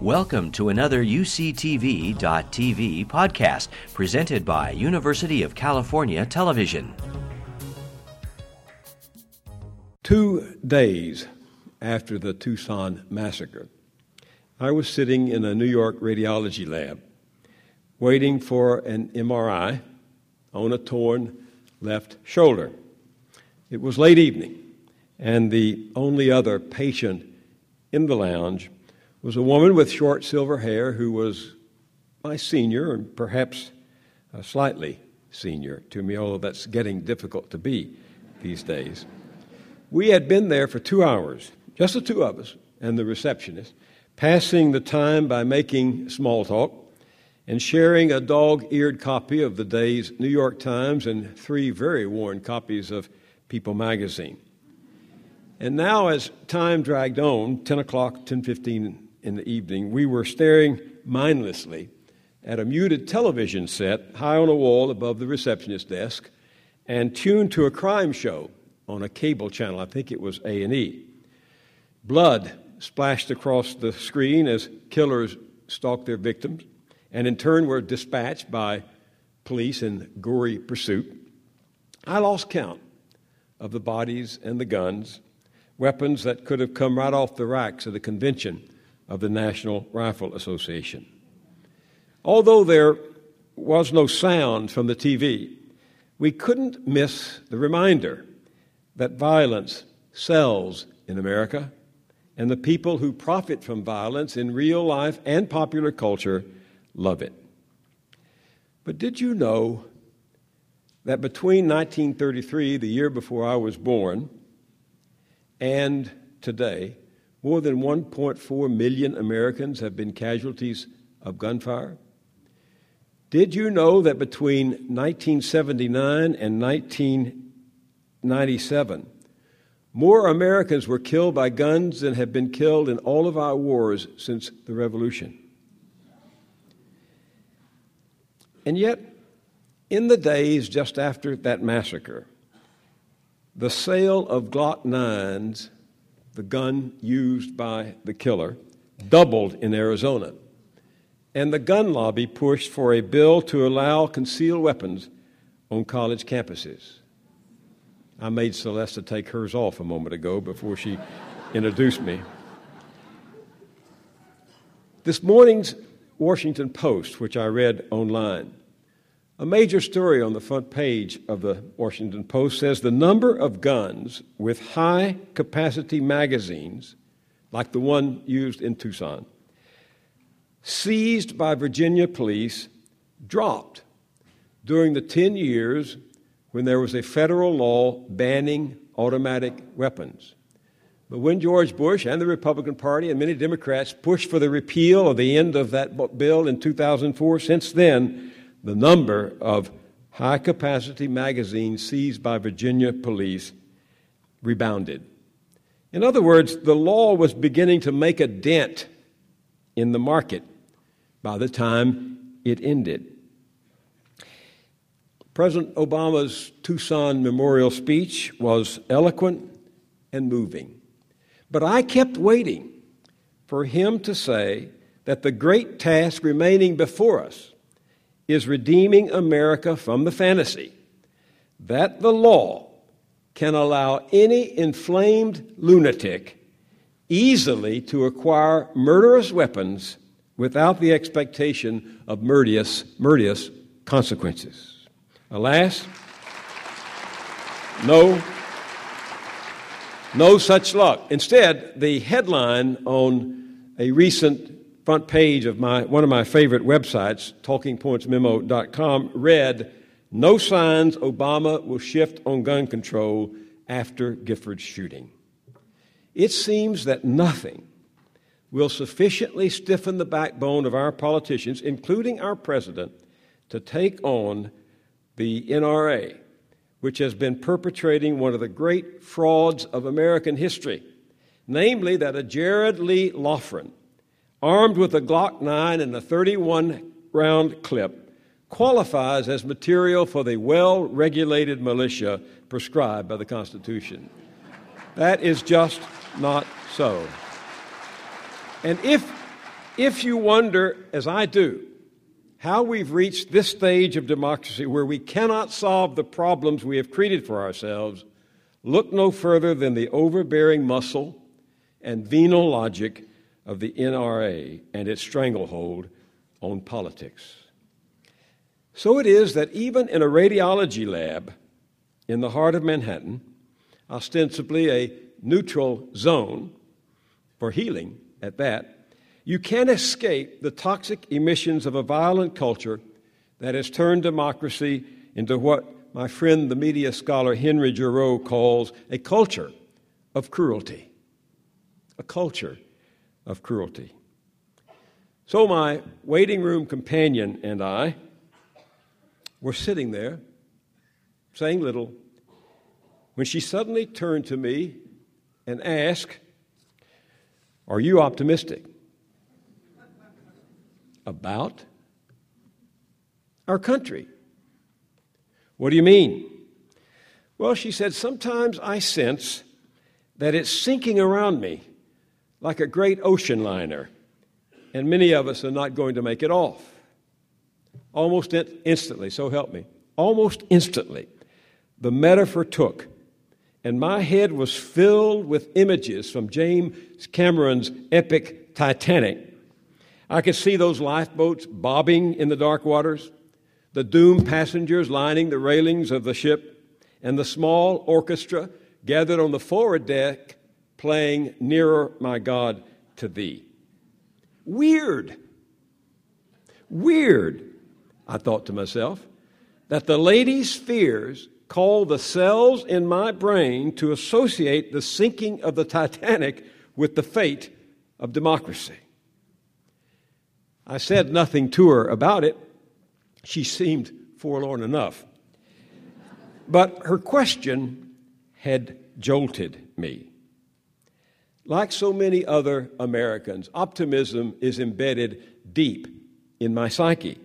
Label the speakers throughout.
Speaker 1: Welcome to another UCTV.tv podcast presented by University of California Television.
Speaker 2: Two days after the Tucson massacre, I was sitting in a New York radiology lab waiting for an MRI on a torn left shoulder. It was late evening, and the only other patient in the lounge was a woman with short silver hair who was my senior and perhaps uh, slightly senior to me, although that's getting difficult to be these days. We had been there for two hours, just the two of us and the receptionist, passing the time by making small talk and sharing a dog eared copy of the day's New York Times and three very worn copies of People magazine. And now, as time dragged on, 10 o'clock, 10.15 in the evening, we were staring mindlessly at a muted television set high on a wall above the receptionist desk and tuned to a crime show on a cable channel. I think it was A&E. Blood splashed across the screen as killers stalked their victims and in turn were dispatched by police in gory pursuit. I lost count of the bodies and the guns, weapons that could have come right off the racks of the convention of the National Rifle Association. Although there was no sound from the TV, we couldn't miss the reminder that violence sells in America, and the people who profit from violence in real life and popular culture love it. But did you know that between 1933, the year before I was born, and today, more than 1.4 million Americans have been casualties of gunfire. Did you know that between 1979 and 1997, more Americans were killed by guns than have been killed in all of our wars since the Revolution? And yet, in the days just after that massacre, the sale of Glock 9s the gun used by the killer, doubled in Arizona. And the gun lobby pushed for a bill to allow concealed weapons on college campuses. I made Celeste take hers off a moment ago before she introduced me. This morning's Washington Post, which I read online, a major story on the front page of the Washington Post says the number of guns with high capacity magazines, like the one used in Tucson, seized by Virginia police dropped during the 10 years when there was a federal law banning automatic weapons. But when George Bush and the Republican Party and many Democrats pushed for the repeal or the end of that bill in 2004, since then, the number of high capacity magazines seized by Virginia police rebounded. In other words, the law was beginning to make a dent in the market by the time it ended. President Obama's Tucson memorial speech was eloquent and moving. But I kept waiting for him to say that the great task remaining before us is redeeming America from the fantasy that the law can allow any inflamed lunatic easily to acquire murderous weapons without the expectation of murderous, murderous consequences. Alas, no, no such luck. Instead, the headline on a recent front page of my, one of my favorite websites, talkingpointsmemo.com, read, No signs Obama will shift on gun control after Giffords shooting. It seems that nothing will sufficiently stiffen the backbone of our politicians, including our president, to take on the NRA, which has been perpetrating one of the great frauds of American history, namely that a Jared Lee Loughner armed with a Glock 9 and a 31 round clip, qualifies as material for the well regulated militia prescribed by the Constitution. That is just not so. And if, If you wonder, as I do, how we've reached this stage of democracy where we cannot solve the problems we have created for ourselves, look no further than the overbearing muscle and venal logic of the NRA and its stranglehold on politics. So it is that even in a radiology lab in the heart of Manhattan, ostensibly a neutral zone for healing at that, you can't escape the toxic emissions of a violent culture that has turned democracy into what my friend, the media scholar Henry Giroux, calls a culture of cruelty. A culture of cruelty. So, my waiting room companion and I were sitting there, saying little, when she suddenly turned to me and asked, Are you optimistic? About our country. What do you mean? Well, she said, Sometimes I sense that it's sinking around me like a great ocean liner and many of us are not going to make it off. Almost instantly, so help me. Almost instantly, the metaphor took, and my head was filled with images from James Cameron's epic Titanic. I could see those lifeboats bobbing in the dark waters, the doomed passengers lining the railings of the ship, and the small orchestra gathered on the forward deck playing Nearer, My God, to Thee. Weird. Weird, I thought to myself, that the lady's fears call the cells in my brain to associate the sinking of the Titanic with the fate of democracy. I said nothing to her about it. She seemed forlorn enough. But her question had jolted me. Like so many other Americans, optimism is embedded deep in my psyche.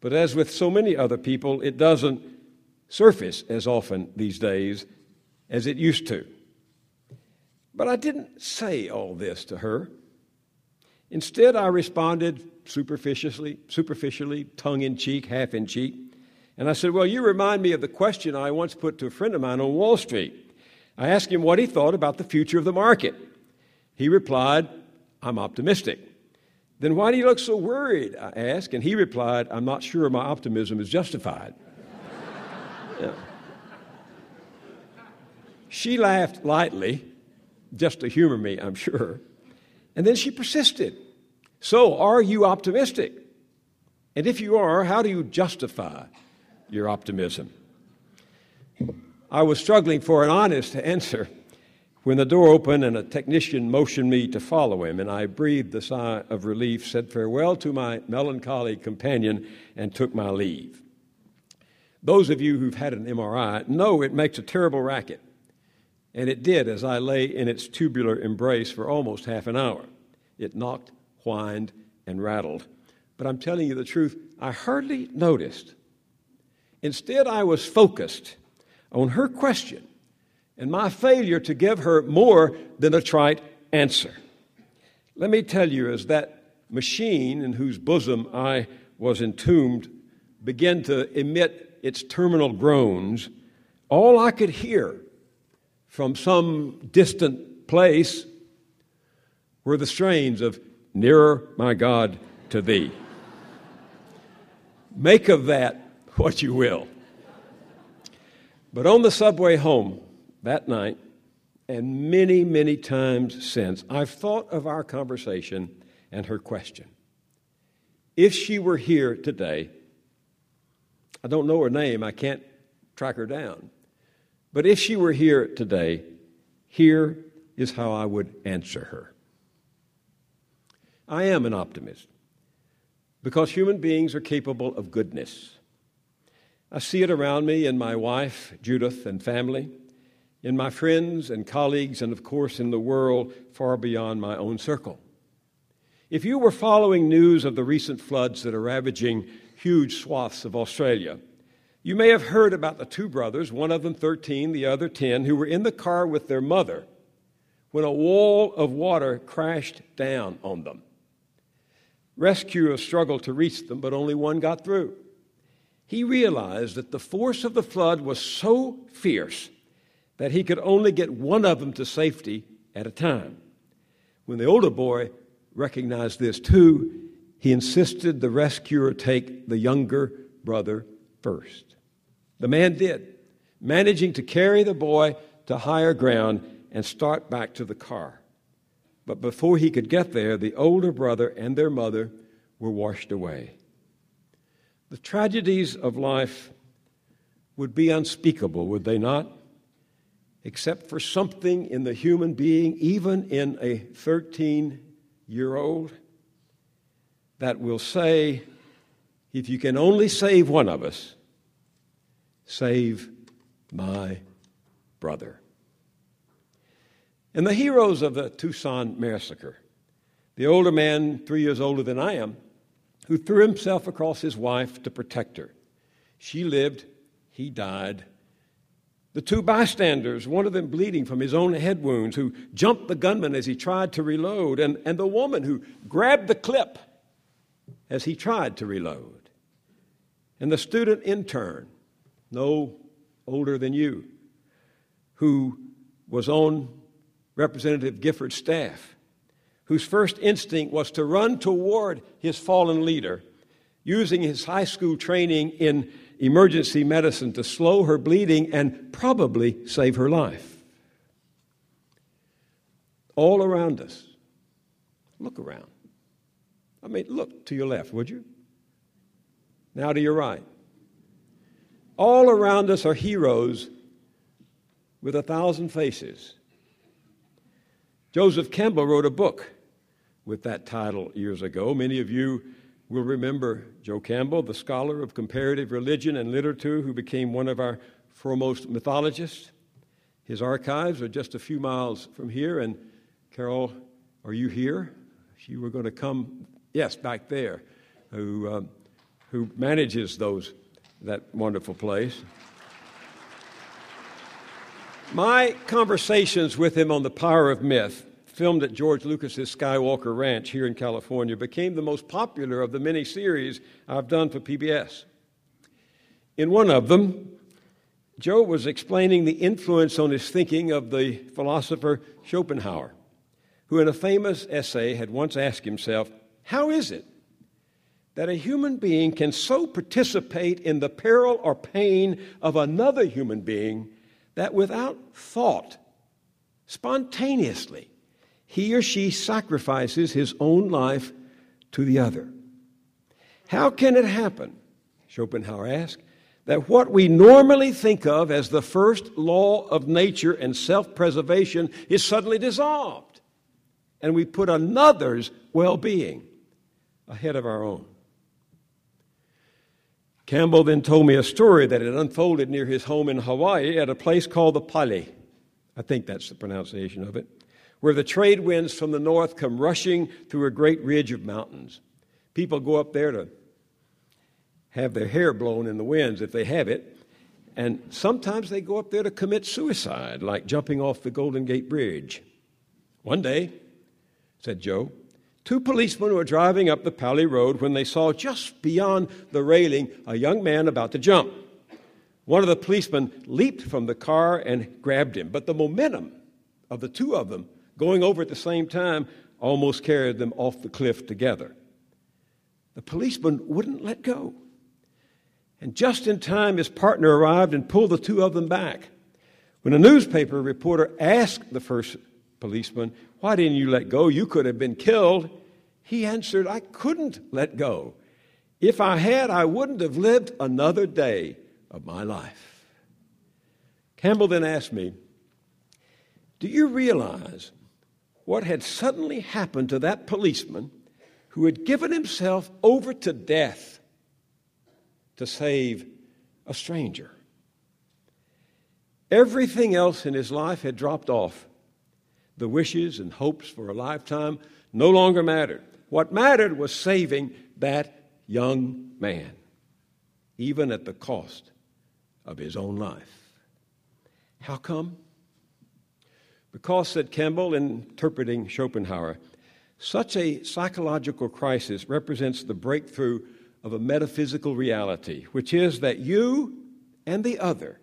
Speaker 2: But as with so many other people, it doesn't surface as often these days as it used to. But I didn't say all this to her. Instead, I responded superficially, superficially, tongue in cheek, half in cheek. And I said, Well, you remind me of the question I once put to a friend of mine on Wall Street. I asked him what he thought about the future of the market. He replied, I'm optimistic. Then why do you look so worried? I asked, and he replied, I'm not sure my optimism is justified. yeah. She laughed lightly, just to humor me, I'm sure. And then she persisted. So, are you optimistic? And if you are, how do you justify your optimism? I was struggling for an honest answer when the door opened and a technician motioned me to follow him, and I breathed a sigh of relief, said farewell to my melancholy companion, and took my leave. Those of you who've had an MRI know it makes a terrible racket, and it did as I lay in its tubular embrace for almost half an hour. It knocked, whined, and rattled. But I'm telling you the truth, I hardly noticed. Instead, I was focused on her question and my failure to give her more than a trite answer. Let me tell you, as that machine in whose bosom I was entombed began to emit its terminal groans, all I could hear from some distant place were the strains of Nearer, my God, to Thee. Make of that what you will. But on the subway home that night, and many, many times since, I've thought of our conversation and her question. If she were here today, I don't know her name, I can't track her down. But if she were here today, here is how I would answer her. I am an optimist because human beings are capable of goodness. I see it around me in my wife, Judith, and family, in my friends and colleagues, and of course in the world far beyond my own circle. If you were following news of the recent floods that are ravaging huge swaths of Australia, you may have heard about the two brothers, one of them 13, the other 10, who were in the car with their mother when a wall of water crashed down on them. Rescuers struggled to reach them, but only one got through. He realized that the force of the flood was so fierce that he could only get one of them to safety at a time. When the older boy recognized this too, he insisted the rescuer take the younger brother first. The man did, managing to carry the boy to higher ground and start back to the car. But before he could get there, the older brother and their mother were washed away. The tragedies of life would be unspeakable, would they not? Except for something in the human being, even in a 13 year old, that will say, if you can only save one of us, save my brother. And the heroes of the Tucson massacre, the older man, three years older than I am, who threw himself across his wife to protect her. She lived, he died. The two bystanders, one of them bleeding from his own head wounds, who jumped the gunman as he tried to reload, and, and the woman who grabbed the clip as he tried to reload. And the student intern, no older than you, who was on Representative Giffords' staff, whose first instinct was to run toward his fallen leader, using his high school training in emergency medicine to slow her bleeding and probably save her life. All around us, look around. I mean, look to your left, would you? Now to your right. All around us are heroes with a thousand faces. Joseph Campbell wrote a book with that title years ago. Many of you will remember Joe Campbell, the scholar of comparative religion and literature who became one of our foremost mythologists. His archives are just a few miles from here. And Carol, are you here? You were going to come, yes, back there, who, uh, who manages those, that wonderful place. My conversations with him on the power of myth filmed at George Lucas's Skywalker Ranch here in California, became the most popular of the many series I've done for PBS. In one of them, Joe was explaining the influence on his thinking of the philosopher Schopenhauer, who in a famous essay had once asked himself, How is it that a human being can so participate in the peril or pain of another human being that without thought, spontaneously, he or she sacrifices his own life to the other. How can it happen, Schopenhauer asked, that what we normally think of as the first law of nature and self preservation is suddenly dissolved, and we put another's well being ahead of our own? Campbell then told me a story that had unfolded near his home in Hawaii at a place called the Pali. I think that's the pronunciation of it where the trade winds from the north come rushing through a great ridge of mountains. People go up there to have their hair blown in the winds if they have it. And sometimes they go up there to commit suicide, like jumping off the Golden Gate Bridge. One day, said Joe, two policemen were driving up the Pali Road when they saw just beyond the railing a young man about to jump. One of the policemen leaped from the car and grabbed him, but the momentum of the two of them going over at the same time almost carried them off the cliff together. The policeman wouldn't let go. And just in time, his partner arrived and pulled the two of them back. When a newspaper reporter asked the first policeman, Why didn't you let go? You could have been killed. He answered, I couldn't let go. If I had, I wouldn't have lived another day of my life. Campbell then asked me, Do you realize what had suddenly happened to that policeman who had given himself over to death to save a stranger. Everything else in his life had dropped off. The wishes and hopes for a lifetime no longer mattered. What mattered was saving that young man, even at the cost of his own life. How come? Because, said Campbell, interpreting Schopenhauer, Such a psychological crisis represents the breakthrough of a metaphysical reality, which is that you and the other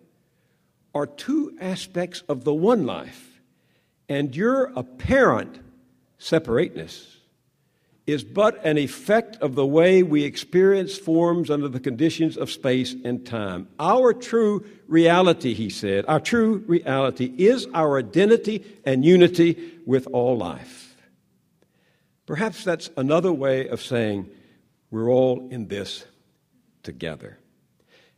Speaker 2: are two aspects of the one life, and your apparent separateness is but an effect of the way we experience forms under the conditions of space and time. Our true reality, he said, our true reality is our identity and unity with all life. Perhaps that's another way of saying we're all in this together.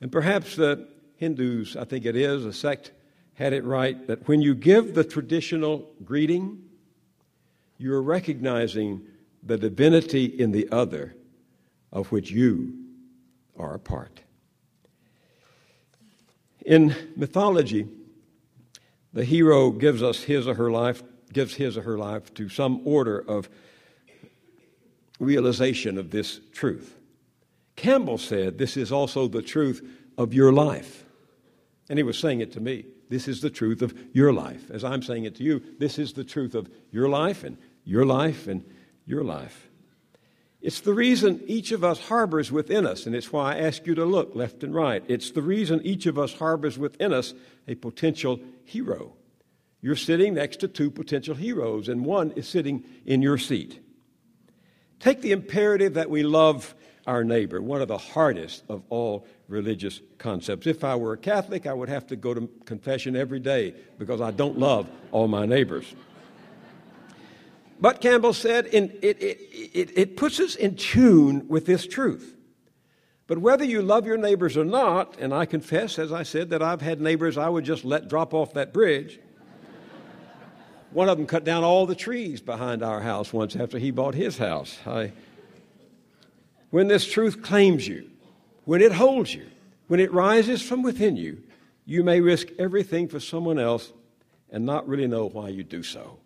Speaker 2: And perhaps the Hindus, I think it is, a sect, had it right that when you give the traditional greeting, you're recognizing the divinity in the other of which you are a part. In mythology, the hero gives us his or her life, gives his or her life to some order of realization of this truth. Campbell said, This is also the truth of your life. And he was saying it to me. This is the truth of your life. As I'm saying it to you, this is the truth of your life and your life and your life. It's the reason each of us harbors within us, and it's why I ask you to look left and right. It's the reason each of us harbors within us a potential hero. You're sitting next to two potential heroes, and one is sitting in your seat. Take the imperative that we love our neighbor, one of the hardest of all religious concepts. If I were a Catholic, I would have to go to confession every day because I don't love all my neighbors. But Campbell said it, it, it, it puts us in tune with this truth. But whether you love your neighbors or not, and I confess, as I said, that I've had neighbors I would just let drop off that bridge. One of them cut down all the trees behind our house once after he bought his house. I, when this truth claims you, when it holds you, when it rises from within you, you may risk everything for someone else and not really know why you do so.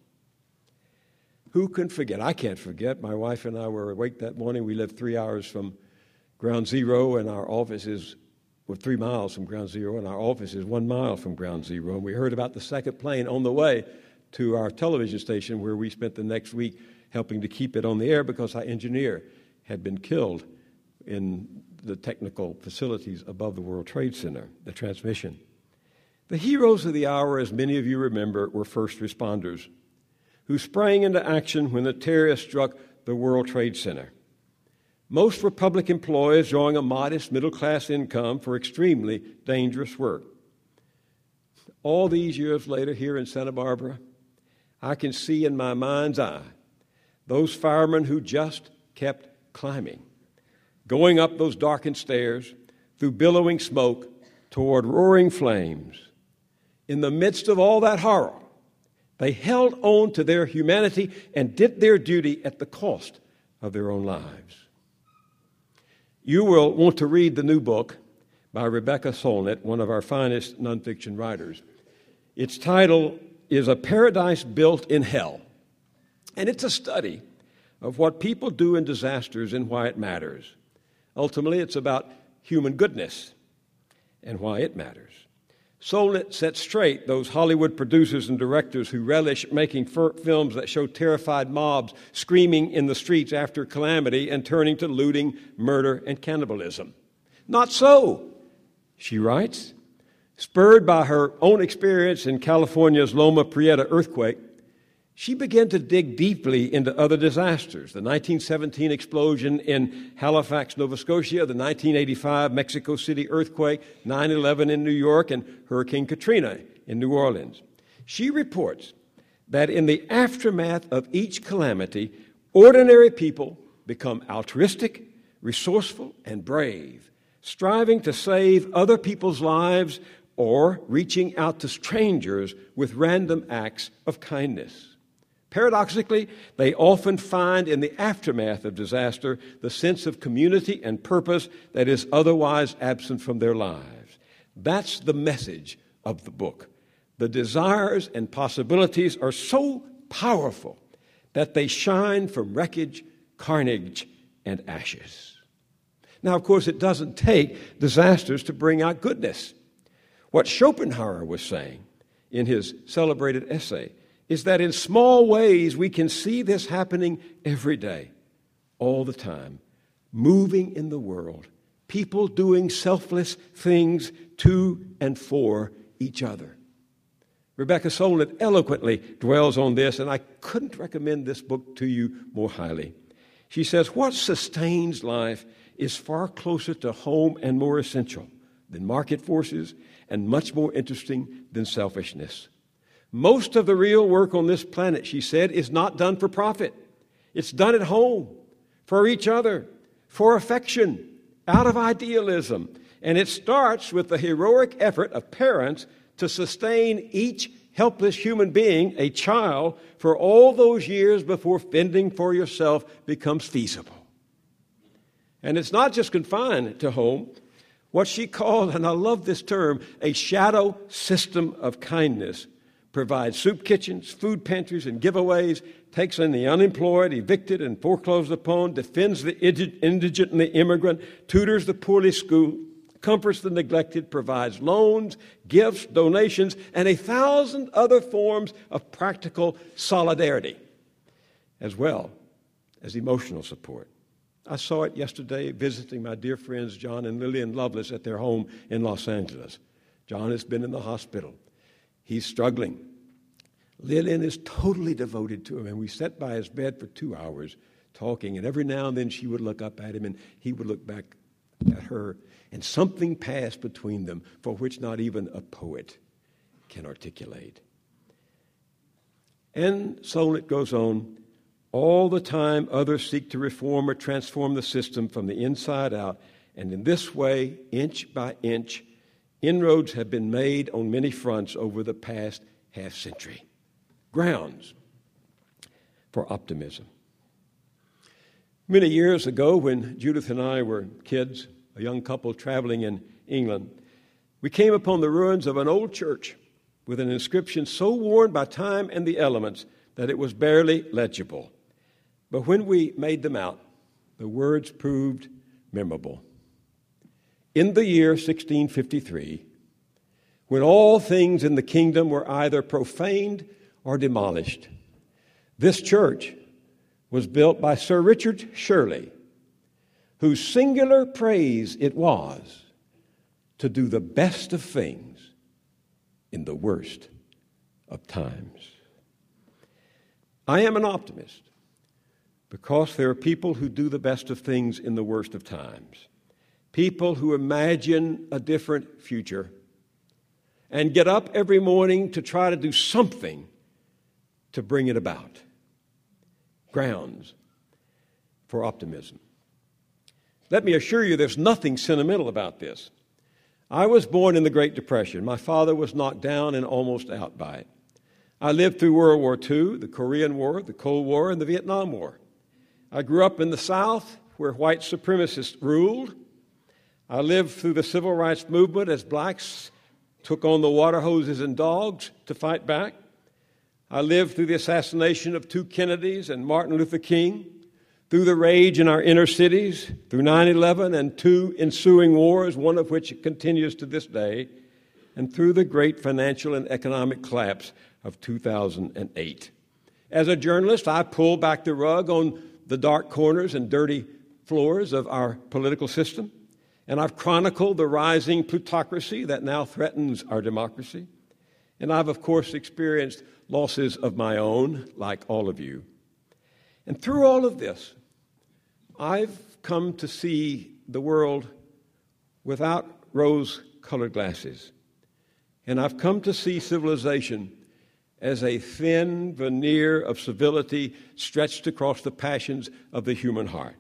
Speaker 2: Who can forget? I can't forget. My wife and I were awake that morning. We lived three hours from ground zero, and our office is three miles from ground zero, and our office is one mile from ground zero. And we heard about the second plane on the way to our television station, where we spent the next week helping to keep it on the air because our engineer had been killed in the technical facilities above the World Trade Center, the transmission. The heroes of the hour, as many of you remember, were first responders who sprang into action when the terrorists struck the World Trade Center. Most were public employees drawing a modest middle class income for extremely dangerous work. All these years later, here in Santa Barbara, I can see in my mind's eye those firemen who just kept climbing, going up those darkened stairs through billowing smoke toward roaring flames. In the midst of all that horror, they held on to their humanity and did their duty at the cost of their own lives. You will want to read the new book by Rebecca Solnit, one of our finest nonfiction writers. Its title is A Paradise Built in Hell, and it's a study of what people do in disasters and why it matters. Ultimately, it's about human goodness and why it matters. Solnit set straight those Hollywood producers and directors who relish making films that show terrified mobs screaming in the streets after calamity and turning to looting, murder, and cannibalism. Not so, she writes. Spurred by her own experience in California's Loma Prieta earthquake, she began to dig deeply into other disasters the 1917 explosion in Halifax, Nova Scotia, the 1985 Mexico City earthquake, 9 11 in New York, and Hurricane Katrina in New Orleans. She reports that in the aftermath of each calamity, ordinary people become altruistic, resourceful, and brave, striving to save other people's lives or reaching out to strangers with random acts of kindness. Paradoxically, they often find in the aftermath of disaster the sense of community and purpose that is otherwise absent from their lives. That's the message of the book. The desires and possibilities are so powerful that they shine from wreckage, carnage, and ashes. Now, of course, it doesn't take disasters to bring out goodness. What Schopenhauer was saying in his celebrated essay is that in small ways we can see this happening every day, all the time, moving in the world, people doing selfless things to and for each other. Rebecca Solnit eloquently dwells on this, and I couldn't recommend this book to you more highly. She says, What sustains life is far closer to home and more essential than market forces and much more interesting than selfishness. Most of the real work on this planet, she said, is not done for profit. It's done at home, for each other, for affection, out of idealism. And it starts with the heroic effort of parents to sustain each helpless human being, a child, for all those years before fending for yourself becomes feasible. And it's not just confined to home. What she called, and I love this term, a shadow system of kindness provides soup kitchens, food pantries, and giveaways, takes in the unemployed, evicted, and foreclosed upon, defends the indigent and the immigrant, tutors the poorly schooled, comforts the neglected, provides loans, gifts, donations, and a thousand other forms of practical solidarity, as well as emotional support. I saw it yesterday visiting my dear friends John and Lillian Lovelace at their home in Los Angeles. John has been in the hospital. He's struggling. Lillian is totally devoted to him, and we sat by his bed for two hours talking, and every now and then she would look up at him and he would look back at her, and something passed between them for which not even a poet can articulate. And so it goes on. All the time, others seek to reform or transform the system from the inside out, and in this way, inch by inch, inroads have been made on many fronts over the past half century. Grounds for optimism. Many years ago, when Judith and I were kids, a young couple traveling in England, we came upon the ruins of an old church with an inscription so worn by time and the elements that it was barely legible. But when we made them out, the words proved memorable. In the year 1653, when all things in the kingdom were either profaned or demolished, this church was built by Sir Richard Shirley whose singular praise it was to do the best of things in the worst of times. I am an optimist because there are people who do the best of things in the worst of times, people who imagine a different future and get up every morning to try to do something to bring it about. Grounds for optimism. Let me assure you, there's nothing sentimental about this. I was born in the Great Depression. My father was knocked down and almost out by it. I lived through World War II, the Korean War, the Cold War, and the Vietnam War. I grew up in the South where white supremacists ruled. I lived through the civil rights movement as blacks took on the water hoses and dogs to fight back. I lived through the assassination of two Kennedys and Martin Luther King through the rage in our inner cities, through 9 11 and two ensuing wars, one of which continues to this day, and through the great financial and economic collapse of 2008. As a journalist, I pull back the rug on the dark corners and dirty floors of our political system, and I've chronicled the rising plutocracy that now threatens our democracy. And I've, of course, experienced losses of my own, like all of you. And through all of this, I've come to see the world without rose colored glasses. And I've come to see civilization as a thin veneer of civility stretched across the passions of the human heart.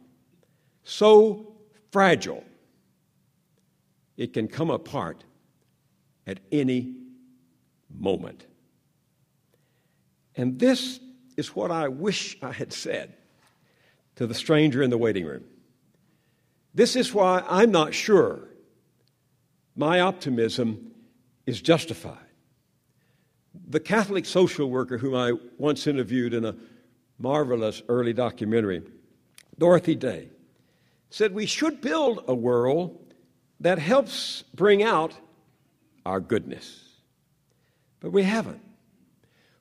Speaker 2: So fragile, it can come apart at any moment. And this is what I wish I had said to the stranger in the waiting room. This is why I'm not sure my optimism is justified. The Catholic social worker whom I once interviewed in a marvelous early documentary, Dorothy Day, said we should build a world that helps bring out our goodness. But we haven't.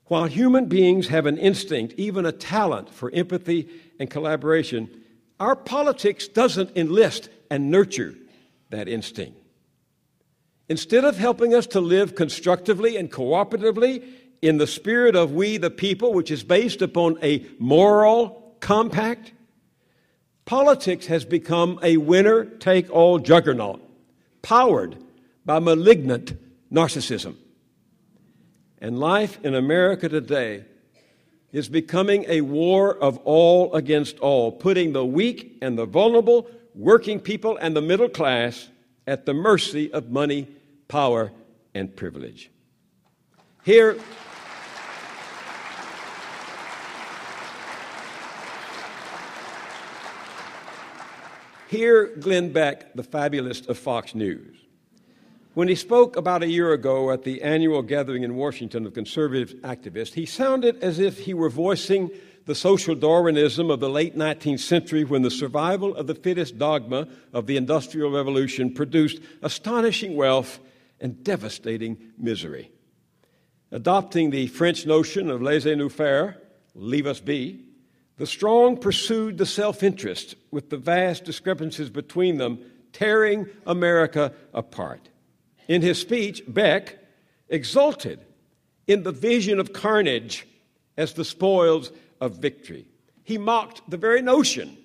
Speaker 2: While human beings have an instinct, even a talent for empathy and collaboration, our politics doesn't enlist and nurture that instinct. Instead of helping us to live constructively and cooperatively in the spirit of we the people, which is based upon a moral compact, politics has become a winner take all juggernaut, powered by malignant narcissism. And life in America today is becoming a war of all against all, putting the weak and the vulnerable, working people, and the middle class at the mercy of money, power, and privilege. Here, Hear Glenn Beck, the fabulist of Fox News. When he spoke about a year ago at the annual gathering in Washington of conservative activists, he sounded as if he were voicing the social Darwinism of the late 19th century when the survival of the fittest dogma of the Industrial Revolution produced astonishing wealth and devastating misery. Adopting the French notion of laissez nous faire, leave us be, the strong pursued the self interest with the vast discrepancies between them, tearing America apart. In his speech, Beck exulted in the vision of carnage as the spoils of victory. He mocked the very notion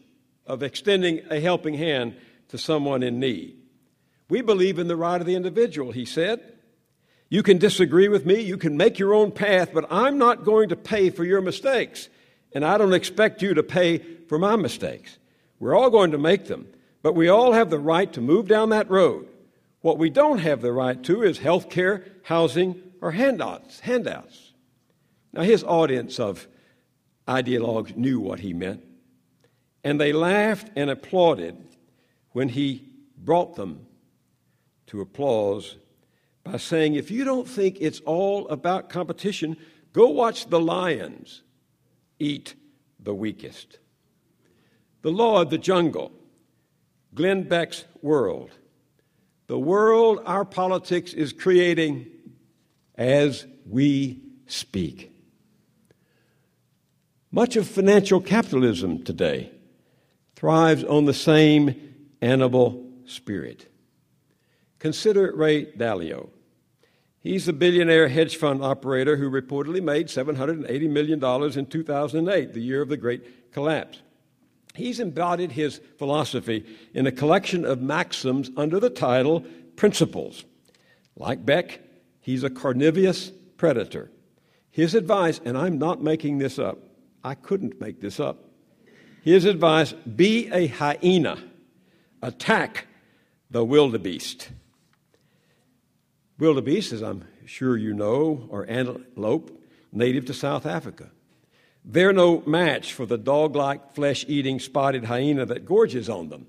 Speaker 2: of extending a helping hand to someone in need. We believe in the right of the individual, he said. You can disagree with me, you can make your own path, but I'm not going to pay for your mistakes. And I don't expect you to pay for my mistakes. We're all going to make them, but we all have the right to move down that road. What we don't have the right to is health care, housing, or handouts. handouts. Now, his audience of ideologues knew what he meant, and they laughed and applauded when he brought them to applause by saying, If you don't think it's all about competition, go watch the Lions eat the weakest. The law of the jungle, Glenn Beck's world, the world our politics is creating as we speak. Much of financial capitalism today thrives on the same animal spirit. Consider Ray Dalio. He's the billionaire hedge fund operator who reportedly made $780 million in 2008, the year of the great collapse. He's embodied his philosophy in a collection of maxims under the title Principles. Like Beck, he's a carnivorous predator. His advice, and I'm not making this up, I couldn't make this up. His advice be a hyena, attack the wildebeest. Wildebeest, as I'm sure you know, are antelope native to South Africa. They're no match for the dog like, flesh eating spotted hyena that gorges on them.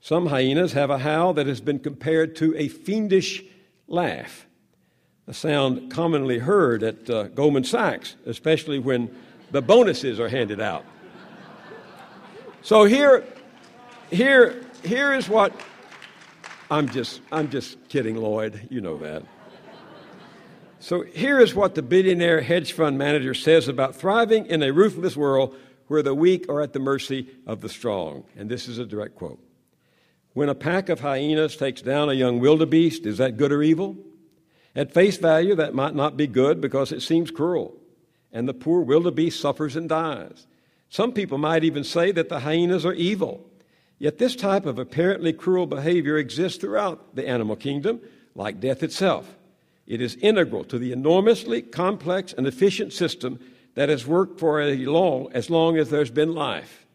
Speaker 2: Some hyenas have a howl that has been compared to a fiendish laugh, a sound commonly heard at uh, Goldman Sachs, especially when the bonuses are handed out. So here, here, here is what I'm just, I'm just kidding, Lloyd. You know that. So here is what the billionaire hedge fund manager says about thriving in a ruthless world where the weak are at the mercy of the strong. And this is a direct quote. When a pack of hyenas takes down a young wildebeest, is that good or evil? At face value, that might not be good because it seems cruel, and the poor wildebeest suffers and dies. Some people might even say that the hyenas are evil Yet this type of apparently cruel behavior exists throughout the animal kingdom, like death itself. It is integral to the enormously complex and efficient system that has worked for a long, as long as there's been life.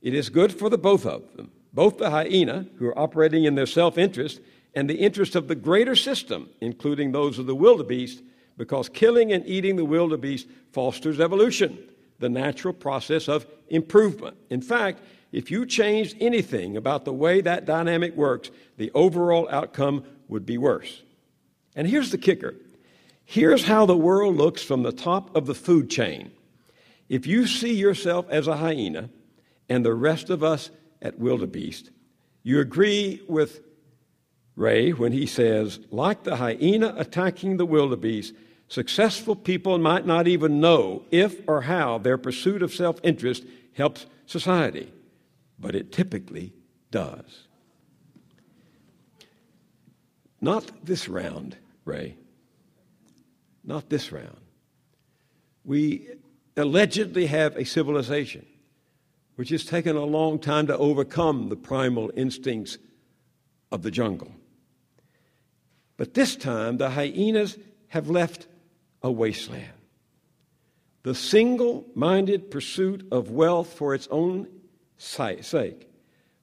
Speaker 2: It is good for the both of them, both the hyena, who are operating in their self interest, and the interest of the greater system, including those of the wildebeest, because killing and eating the wildebeest fosters evolution, the natural process of improvement. In fact, if you changed anything about the way that dynamic works, the overall outcome would be worse. And here's the kicker here's how the world looks from the top of the food chain. If you see yourself as a hyena and the rest of us at wildebeest, you agree with Ray when he says, like the hyena attacking the wildebeest, Successful people might not even know if or how their pursuit of self interest helps society, but it typically does. Not this round, Ray. Not this round. We allegedly have a civilization which has taken a long time to overcome the primal instincts of the jungle. But this time, the hyenas have left a wasteland. The single minded pursuit of wealth for its own sake,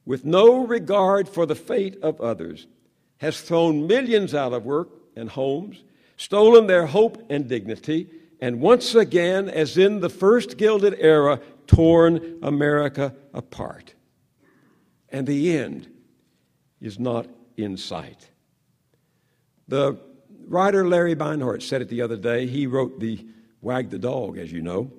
Speaker 2: with no regard for the fate of others, has thrown millions out of work and homes, stolen their hope and dignity, and once again, as in the first Gilded Era, torn America apart. And the end is not in sight. The writer Larry Beinhart said it the other day. He wrote the Wag the Dog, as you know.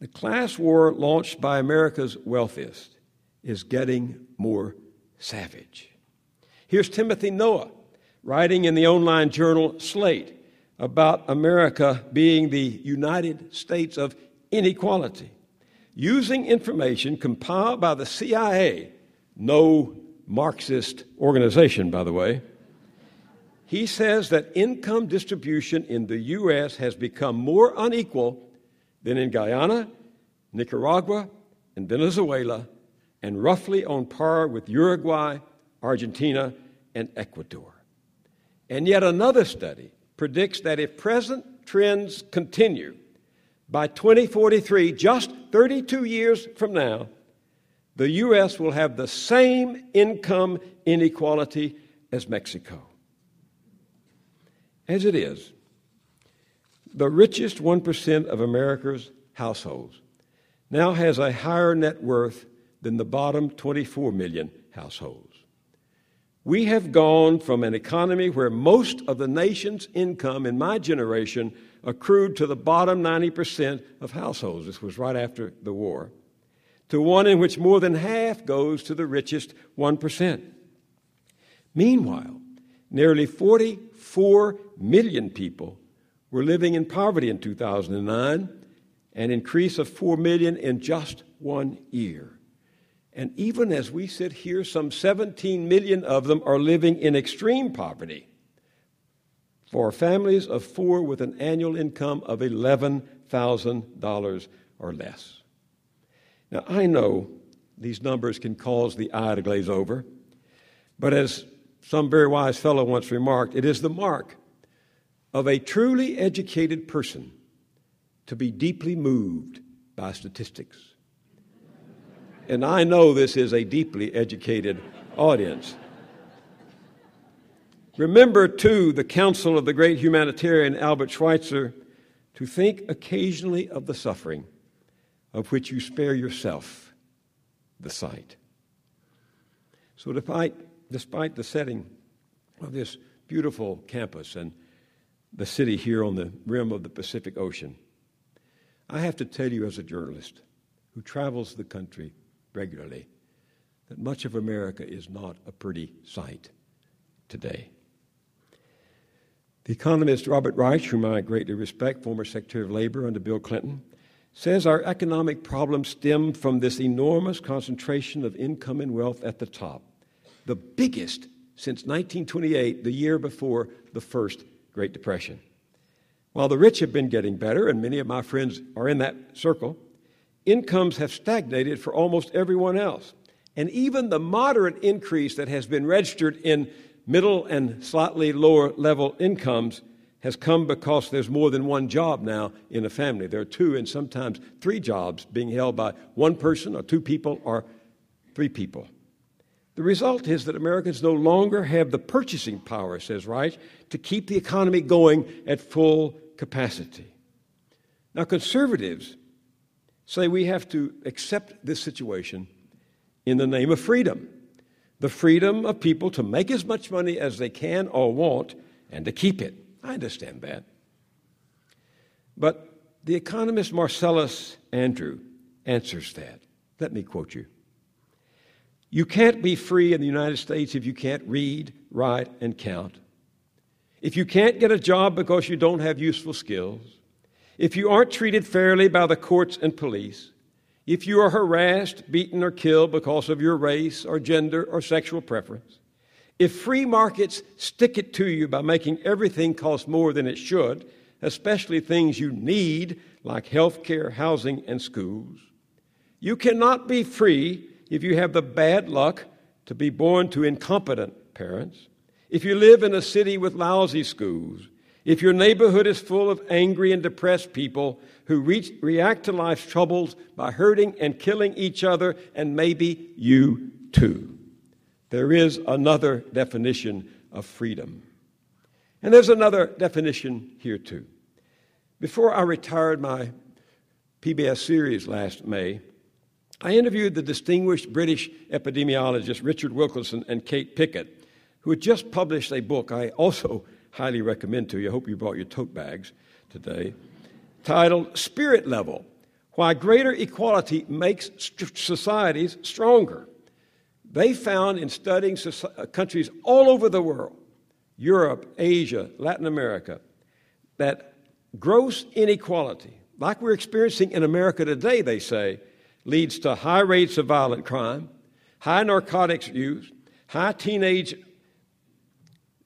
Speaker 2: The class war launched by America's wealthiest is getting more savage. Here's Timothy Noah writing in the online journal Slate about America being the United States of inequality, using information compiled by the CIA, no Marxist organization, by the way. He says that income distribution in the U.S. has become more unequal than in Guyana, Nicaragua, and Venezuela, and roughly on par with Uruguay, Argentina, and Ecuador. And yet another study predicts that if present trends continue, by 2043, just 32 years from now, the U.S. will have the same income inequality as Mexico. As it is, the richest 1% of America's households now has a higher net worth than the bottom 24 million households. We have gone from an economy where most of the nation's income in my generation accrued to the bottom 90% of households. This was right after the war. To one in which more than half goes to the richest 1%. Meanwhile, nearly 44 million people were living in poverty in 2009, an increase of 4 million in just one year. And even as we sit here, some 17 million of them are living in extreme poverty for families of four with an annual income of $11,000 or less. Now, I know these numbers can cause the eye to glaze over, but as some very wise fellow once remarked, it is the mark of a truly educated person to be deeply moved by statistics. And I know this is a deeply educated audience. Remember, too, the counsel of the great humanitarian Albert Schweitzer to think occasionally of the suffering of which you spare yourself the sight. So, despite, despite the setting of this beautiful campus and the city here on the rim of the Pacific Ocean, I have to tell you, as a journalist who travels the country regularly, that much of America is not a pretty sight today. The economist Robert Reich, whom I greatly respect, former Secretary of Labor under Bill Clinton, says our economic problems stem from this enormous concentration of income and wealth at the top, the biggest since 1928, the year before the first Great Depression. While the rich have been getting better, and many of my friends are in that circle, incomes have stagnated for almost everyone else. And even the moderate increase that has been registered in middle and slightly lower level incomes has come because there's more than one job now in a family. There are two and sometimes three jobs being held by one person or two people or three people. The result is that Americans no longer have the purchasing power, says Reich, to keep the economy going at full capacity. Now, conservatives say we have to accept this situation in the name of freedom the freedom of people to make as much money as they can or want and to keep it. I understand that. But the economist Marcellus Andrew answers that. Let me quote you. You can't be free in the United States if you can't read, write, and count. if you can't get a job because you don't have useful skills, if you aren't treated fairly by the courts and police, if you are harassed, beaten, or killed because of your race or gender or sexual preference, if free markets stick it to you by making everything cost more than it should, especially things you need like health care, housing, and schools, you cannot be free if you have the bad luck to be born to incompetent parents, if you live in a city with lousy schools, if your neighborhood is full of angry and depressed people who reach, react to life's troubles by hurting and killing each other, and maybe you too. There is another definition of freedom. And there's another definition here too. Before I retired my PBS series last May, I interviewed the distinguished British epidemiologists Richard Wilkinson and Kate Pickett, who had just published a book I also highly recommend to you. I hope you brought your tote bags today, titled Spirit Level Why Greater Equality Makes Societies Stronger. They found in studying uh, countries all over the world, Europe, Asia, Latin America, that gross inequality, like we're experiencing in America today, they say, leads to high rates of violent crime, high narcotics use, high teenage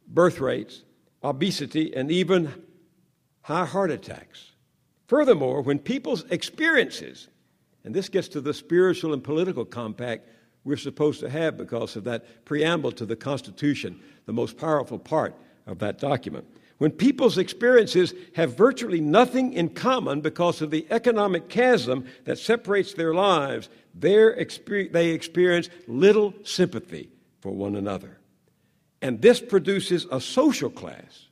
Speaker 2: birth rates, obesity, and even high heart attacks. Furthermore, when people's experiences, and this gets to the spiritual and political compact we're supposed to have because of that preamble to the Constitution, the most powerful part of that document. When people's experiences have virtually nothing in common because of the economic chasm that separates their lives, they experience little sympathy for one another. And this produces a social class,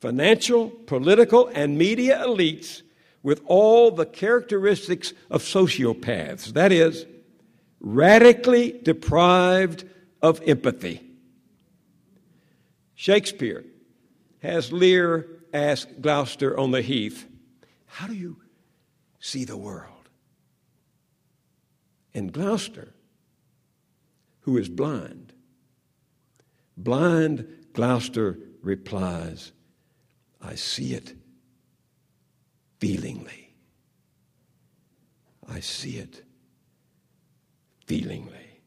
Speaker 2: financial, political, and media elites with all the characteristics of sociopaths. That is, radically deprived of empathy. Shakespeare has Lear asked Gloucester on the heath, How do you see the world? And Gloucester, who is blind, blind Gloucester replies, I see it feelingly. I see it feelingly.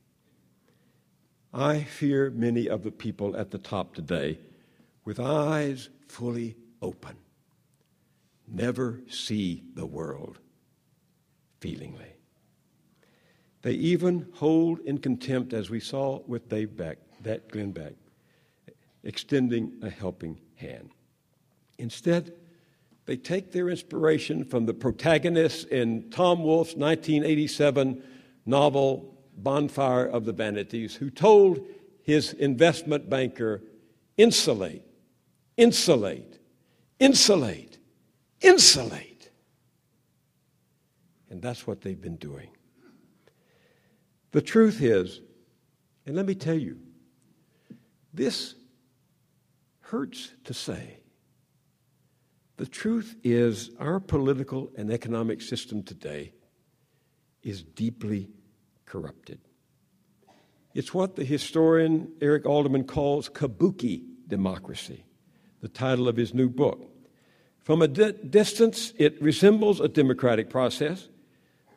Speaker 2: I fear many of the people at the top today, with eyes fully open, never see the world feelingly. They even hold in contempt, as we saw with Dave Beck, that Glenn Beck, extending a helping hand. Instead, they take their inspiration from the protagonists in Tom Wolfe's 1987 novel bonfire of the vanities, who told his investment banker, insulate, insulate, insulate, insulate. And that's what they've been doing. The truth is, and let me tell you, this hurts to say. The truth is, our political and economic system today is deeply corrupted. It's what the historian Eric Alterman calls kabuki democracy, the title of his new book. From a di- distance, it resembles a democratic process,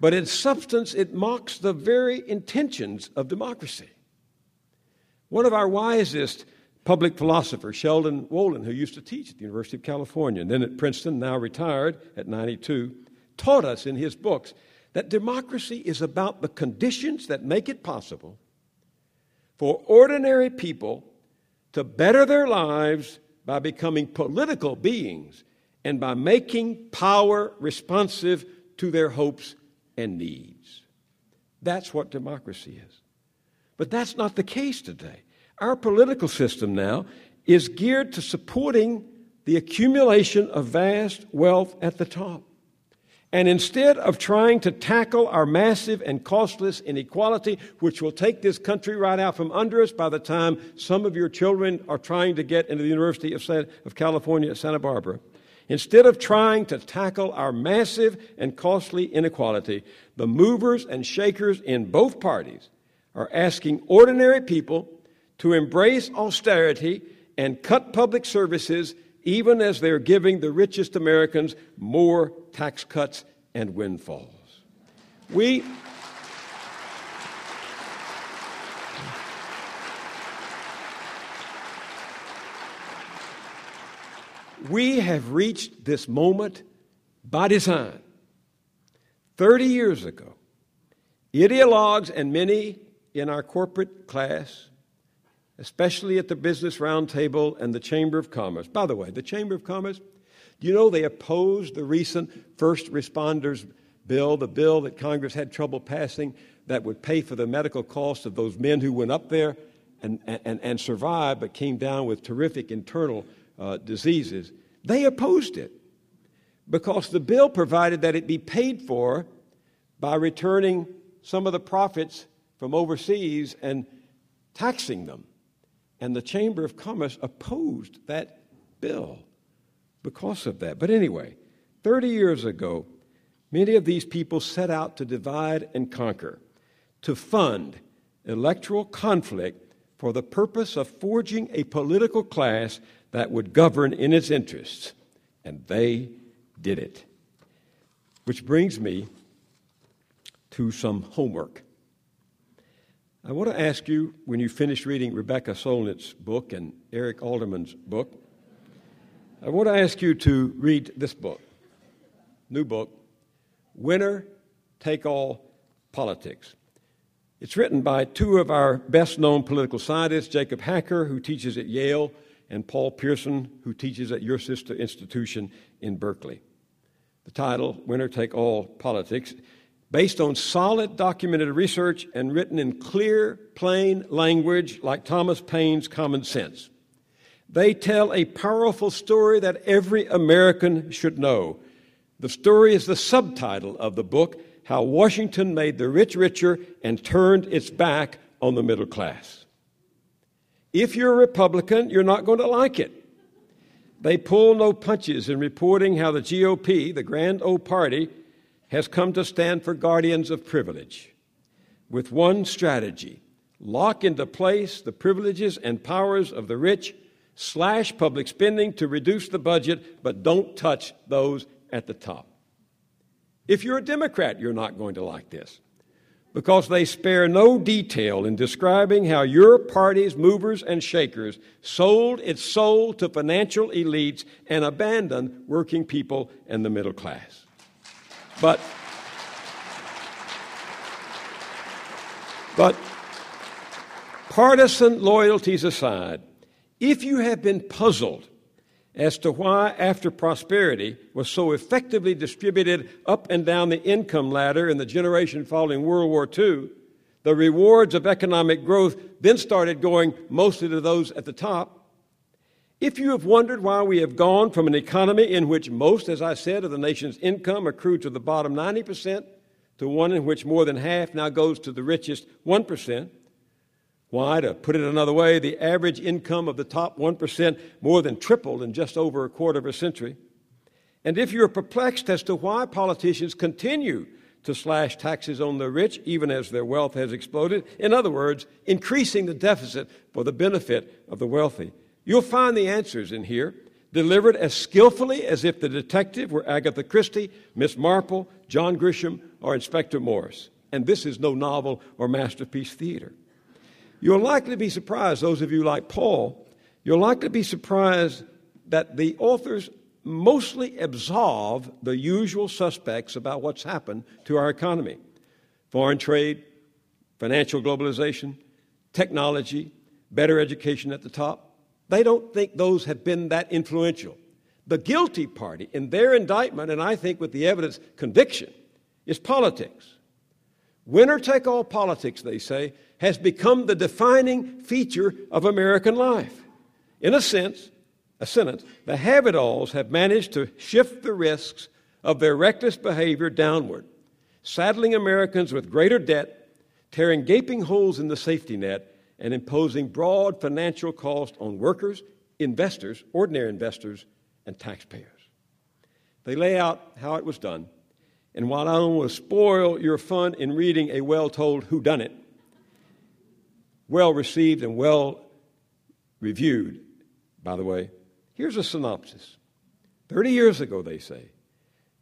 Speaker 2: but in substance, it mocks the very intentions of democracy. One of our wisest public philosophers, Sheldon Wolin, who used to teach at the University of California and then at Princeton, now retired at 92, taught us in his books that democracy is about the conditions that make it possible for ordinary people to better their lives by becoming political beings and by making power responsive to their hopes and needs. That's what democracy is. But that's not the case today. Our political system now is geared to supporting the accumulation of vast wealth at the top. And instead of trying to tackle our massive and costless inequality, which will take this country right out from under us by the time some of your children are trying to get into the University of, of California at Santa Barbara, instead of trying to tackle our massive and costly inequality, the movers and shakers in both parties are asking ordinary people to embrace austerity and cut public services even as they're giving the richest Americans more tax cuts and windfalls. We. We have reached this moment by design. 30 years ago, ideologues and many in our corporate class, especially at the Business Roundtable and the Chamber of Commerce. By the way, the Chamber of Commerce, do you know they opposed the recent first responders bill, the bill that Congress had trouble passing that would pay for the medical costs of those men who went up there and, and, and survived but came down with terrific internal uh, diseases? They opposed it because the bill provided that it be paid for by returning some of the profits from overseas and taxing them. And the Chamber of Commerce opposed that bill because of that. But anyway, 30 years ago, many of these people set out to divide and conquer, to fund electoral conflict for the purpose of forging a political class that would govern in its interests. And they did it. Which brings me to some homework. I want to ask you, when you finish reading Rebecca Solnit's book and Eric Alterman's book, I want to ask you to read this book, new book, Winner Take All Politics. It's written by two of our best known political scientists, Jacob Hacker, who teaches at Yale, and Paul Pierson, who teaches at your sister institution in Berkeley. The title, Winner Take All Politics, based on solid documented research and written in clear, plain language like Thomas Paine's Common Sense. They tell a powerful story that every American should know. The story is the subtitle of the book How Washington Made the Rich Richer and Turned Its Back on the Middle Class. If you're a Republican, you're not going to like it. They pull no punches in reporting how the GOP, the grand old party, has come to stand for guardians of privilege with one strategy lock into place the privileges and powers of the rich, slash public spending to reduce the budget, but don't touch those at the top. If you're a Democrat, you're not going to like this because they spare no detail in describing how your party's movers and shakers sold its soul to financial elites and abandoned working people and the middle class. But, but partisan loyalties aside, if you have been puzzled as to why, after prosperity was so effectively distributed up and down the income ladder in the generation following World War II, the rewards of economic growth then started going mostly to those at the top. If you have wondered why we have gone from an economy in which most, as I said, of the nation's income accrued to the bottom 90% to one in which more than half now goes to the richest 1%, why, to put it another way, the average income of the top 1% more than tripled in just over a quarter of a century. And if you're perplexed as to why politicians continue to slash taxes on the rich even as their wealth has exploded, in other words, increasing the deficit for the benefit of the wealthy, you'll find the answers in here, delivered as skillfully as if the detective were Agatha Christie, Miss Marple, John Grisham, or Inspector Morse. And this is no novel or masterpiece theater. You'll likely be surprised, those of you like Paul, you'll likely be surprised that the authors mostly absolve the usual suspects about what's happened to our economy foreign trade, financial globalization, technology, better education at the top. They don't think those have been that influential. The guilty party in their indictment, and I think with the evidence, conviction, is politics. Winner take all politics, they say, has become the defining feature of American life. In a sense, a sentence, the have it alls have managed to shift the risks of their reckless behavior downward, saddling Americans with greater debt, tearing gaping holes in the safety net, and imposing broad financial cost on workers, investors, ordinary investors, and taxpayers. They lay out how it was done and while I don't want to spoil your fun in reading a well told whodunit, well received and well reviewed, By the way, here's a synopsis. 30 years ago, they say,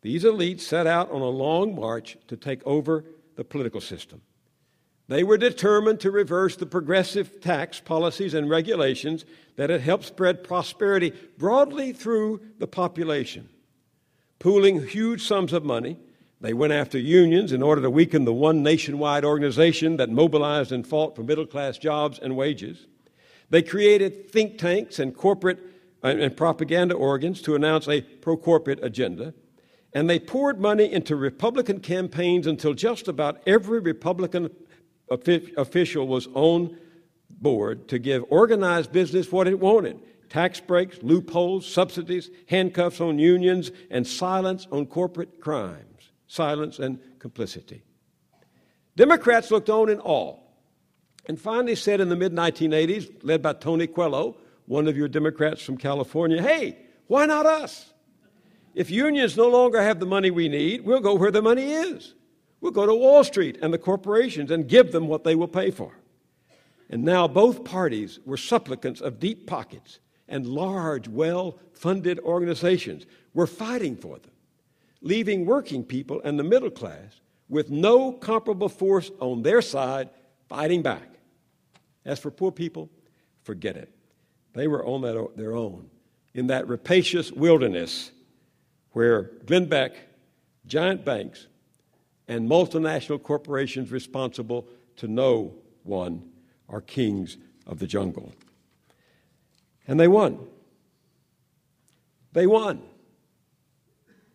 Speaker 2: these elites set out on a long march to take over the political system. They were determined to reverse the progressive tax policies and regulations that had helped spread prosperity broadly through the population. Pooling huge sums of money, they went after unions in order to weaken the one nationwide organization that mobilized and fought for middle class jobs and wages. They created think tanks and corporate and propaganda organs to announce a pro corporate agenda. And they poured money into Republican campaigns until just about every Republican official was on board to give organized business what it wanted tax breaks, loopholes, subsidies, handcuffs on unions, and silence on corporate crimes, silence and complicity. Democrats looked on in awe and finally said in the mid 1980s, led by Tony Coelho, one of your Democrats from California, hey, why not us? If unions no longer have the money we need, we'll go where the money is. We'll go to Wall Street and the corporations and give them what they will pay for. And now both parties were supplicants of deep pockets, and large, well funded organizations were fighting for them, leaving working people and the middle class with no comparable force on their side fighting back. As for poor people, forget it. They were on that, their own in that rapacious wilderness where Glenn Beck, giant banks, and multinational corporations responsible to no one are kings of the jungle. And they won. They won.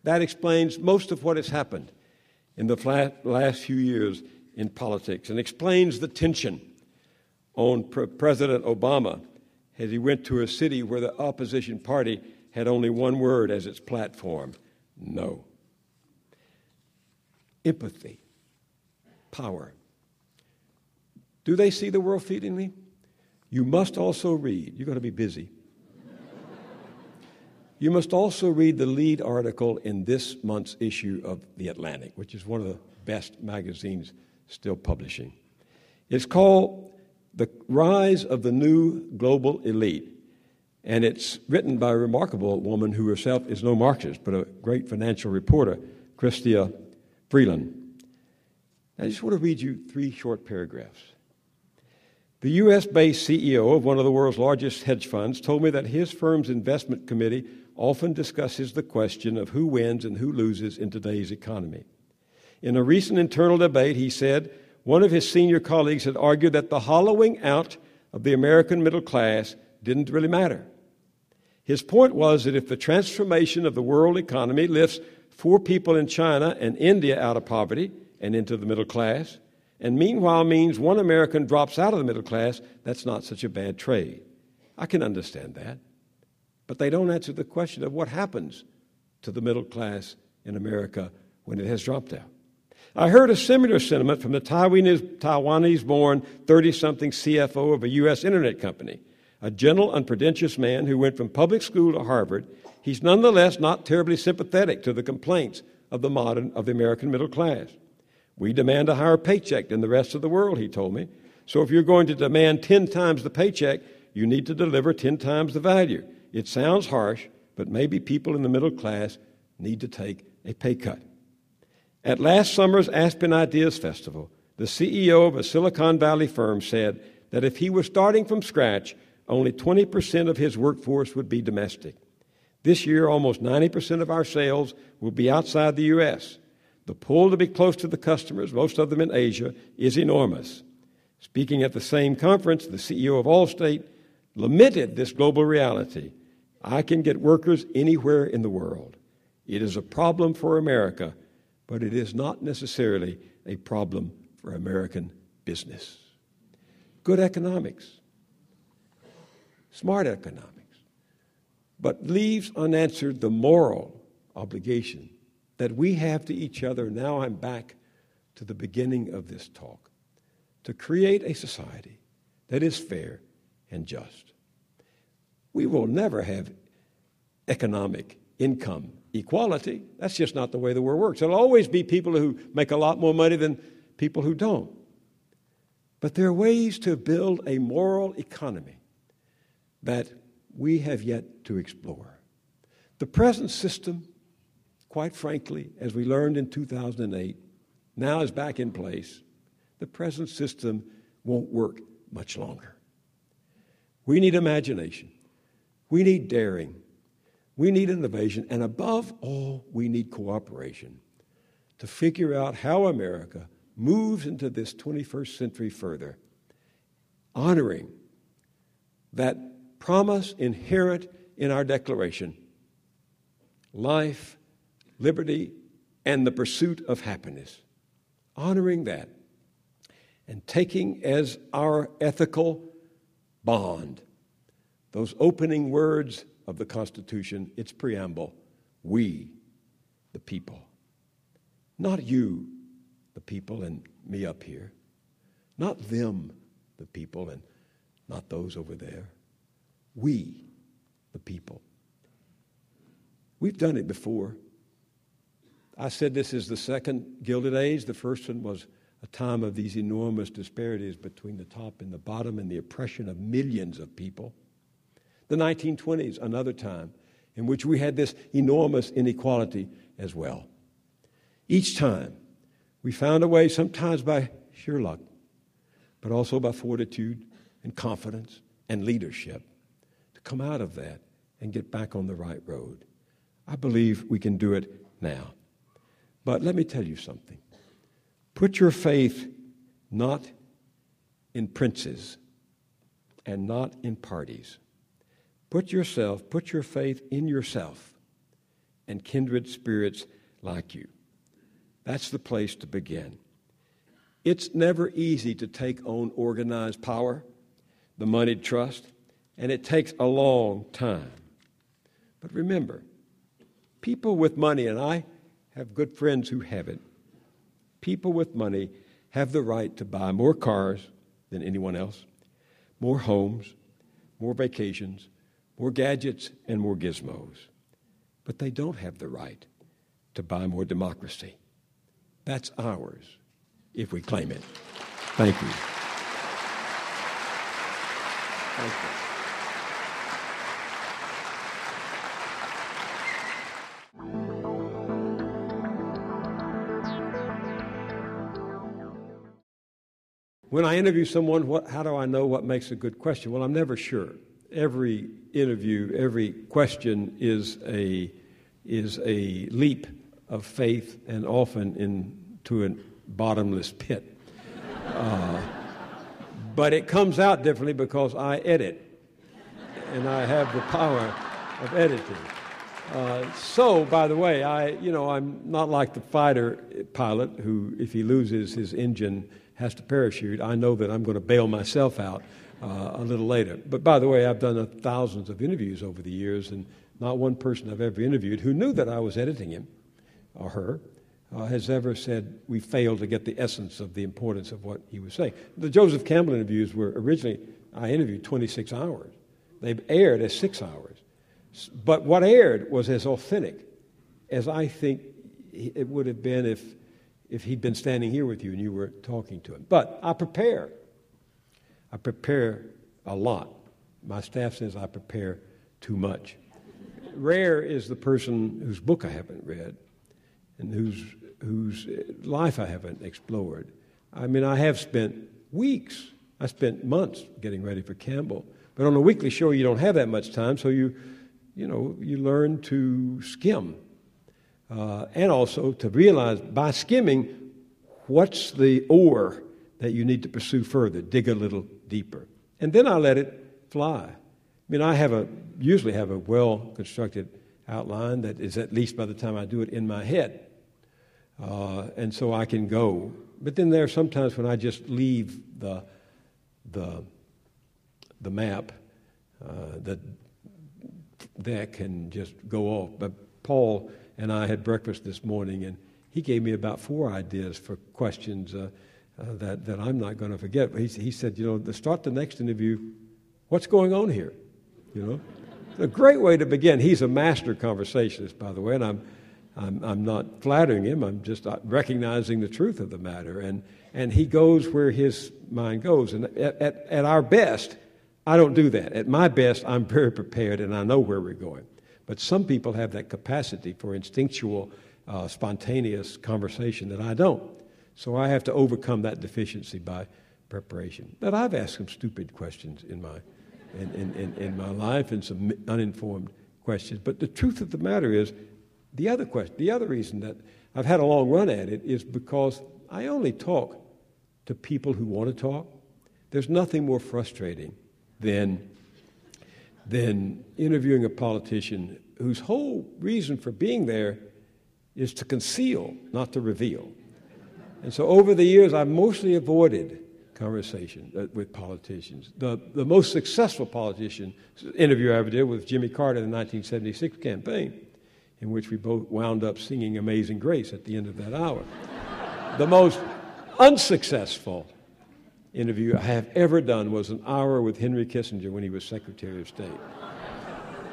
Speaker 2: That explains most of what has happened in the last few years in politics and explains the tension on President Obama as he went to a city where the opposition party had only one word as its platform no. Empathy, power. Do they see the world feeding me? You must also read, you're going to be busy. you must also read the lead article in this month's issue of The Atlantic, which is one of the best magazines still publishing. It's called The Rise of the New Global Elite. And it's written by a remarkable woman who herself is no Marxist, but a great financial reporter, Chrystia Freeland. I just want to read you three short paragraphs. The U.S. based CEO of one of the world's largest hedge funds told me that his firm's investment committee often discusses the question of who wins and who loses in today's economy. In a recent internal debate, he said one of his senior colleagues had argued that the hollowing out of the American middle class didn't really matter. His point was that if the transformation of the world economy lifts four people in China and India out of poverty and into the middle class, and meanwhile means one American drops out of the middle class, that's not such a bad trade. I can understand that. But they don't answer the question of what happens to the middle class in America when it has dropped out. I heard a similar sentiment from the Taiwanese born 30 something CFO of a U.S. internet company, a gentle, unpretentious man who went from public school to Harvard. He's nonetheless not terribly sympathetic to the complaints of the modern, of the American middle class. We demand a higher paycheck than the rest of the world, he told me. So if you're going to demand 10 times the paycheck, you need to deliver 10 times the value. It sounds harsh, but maybe people in the middle class need to take a pay cut. At last summer's Aspen Ideas Festival, the CEO of a Silicon Valley firm said that if he was starting from scratch, only 20% of his workforce would be domestic. This year, almost 90% of our sales will be outside the U.S. The pull to be close to the customers, most of them in Asia, is enormous. Speaking at the same conference, the CEO of Allstate lamented this global reality. I can get workers anywhere in the world. It is a problem for America but it is not necessarily a problem for American business. Good economics, smart economics, but leaves unanswered the moral obligation that we have to each other. Now I'm back to the beginning of this talk to create a society that is fair and just. We will never have economic income equality. That's just not the way the world works. There'll always be people who make a lot more money than people who don't. But there are ways to build a moral economy that we have yet to explore. The present system, quite frankly, as we learned in 2008, now is back in place. The present system won't work much longer. We need imagination. We need daring. We need innovation. And above all, we need cooperation to figure out how America moves into this 21st century further, honoring that promise inherent in our Declaration life, liberty, and the pursuit of happiness. Honoring that and taking as our ethical bond those opening words of the Constitution, its preamble we, the people. Not you, the people, and me up here. Not them, the people, and not those over there. We, the people. We've done it before. I said this is the second Gilded Age. The first one was a time of these enormous disparities between the top and the bottom and the oppression of millions of people. The 1920s, another time in which we had this enormous inequality as well. Each time, we found a way, sometimes by sheer luck, but also by fortitude and confidence and leadership, come out of that and get back on the right road. I believe we can do it now. But let me tell you something. Put your faith not in princes and not in parties. Put yourself, put your faith in yourself and kindred spirits like you. That's the place to begin. It's never easy to take on organized power, the moneyed trust, and it takes a long time. But remember, people with money, and I have good friends who have it, people with money have the right to buy more cars than anyone else, more homes, more vacations, more gadgets, and more gizmos. But they don't have the right to buy more democracy. That's ours if we claim it. Thank you. Thank you. When I interview someone, what, how do I know what makes a good question? Well, I'm never sure every interview, every question is a, is a leap of faith and often into a bottomless pit. Uh, but it comes out differently because I edit, and I have the power of editing. Uh, so, by the way, I, you know, I'm not like the fighter pilot who, if he loses his engine, has to parachute. I know that I'm going to bail myself out uh, a little later. But by the way, I've done thousands of interviews over the years, and not one person I've ever interviewed who knew that I was editing him or her uh, has ever said we failed to get the essence of the importance of what he was saying. The Joseph Campbell interviews were originally, I interviewed 26 hours. They've aired as six hours. But what aired was as authentic as I think it would have been if, if he'd been standing here with you and you were talking to him. But I prepare I prepare a lot. My staff says I prepare too much. Rare is the person whose book I haven't read and whose, whose life I haven't explored. I mean, I have spent weeks, I spent months getting ready for Campbell. But on a weekly show, you don't have that much time, so you, you know, you learn to skim. Uh, and also to realize by skimming what's the ore that you need to pursue further, dig a little deeper. And then I let it fly. I mean, I have a, usually have a well constructed outline that is at least by the time I do it in my head. Uh, and so I can go. But then there are sometimes when I just leave the, the, the map, uh, the deck, and just go off. But Paul and I had breakfast this morning, and he gave me about four ideas for questions. Uh, uh, that, that I'm not going to forget. He, he said, you know, to start the next interview, what's going on here? You know, a great way to begin. He's a master conversationist, by the way, and I'm, I'm, I'm not flattering him. I'm just uh, recognizing the truth of the matter. And, and he goes where his mind goes. And at, at, at our best, I don't do that. At my best, I'm very prepared and I know where we're going. But some people have that capacity for instinctual, uh, spontaneous conversation that I don't. So I have to overcome that deficiency by preparation. But I've asked some stupid questions in my, in, in, in, in my life and some uninformed questions. But the truth of the matter is, the other question, the other reason that I've had a long run at it is because I only talk to people who want to talk. There's nothing more frustrating than, than interviewing a politician whose whole reason for being there is to conceal, not to reveal. And so over the years, I've mostly avoided conversation uh, with politicians. The, the most successful politician interview I ever did was Jimmy Carter in the 1976 campaign, in which we both wound up singing Amazing Grace at the end of that hour. the most unsuccessful interview I have ever done was an hour with Henry Kissinger when he was Secretary of State.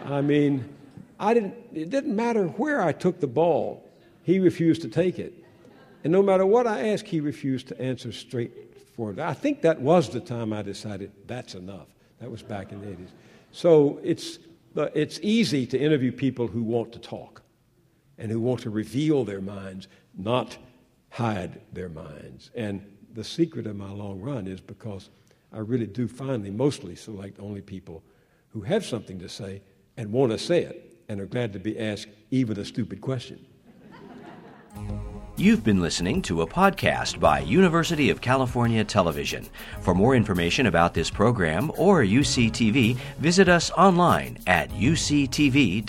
Speaker 2: I mean, I didn't, it didn't matter where I took the ball, he refused to take it. And no matter what I asked, he refused to answer straightforward. I think that was the time I decided that's enough. That was back in the 80s. So it's, it's easy to interview people who want to talk and who want to reveal their minds, not hide their minds. And the secret of my long run is because I really do finally mostly select only people who have something to say and want to say it and are glad to be asked even a stupid question.
Speaker 1: You've been listening to a podcast by University of California Television. For more information about this program or UCTV, visit us online at uctv.tv.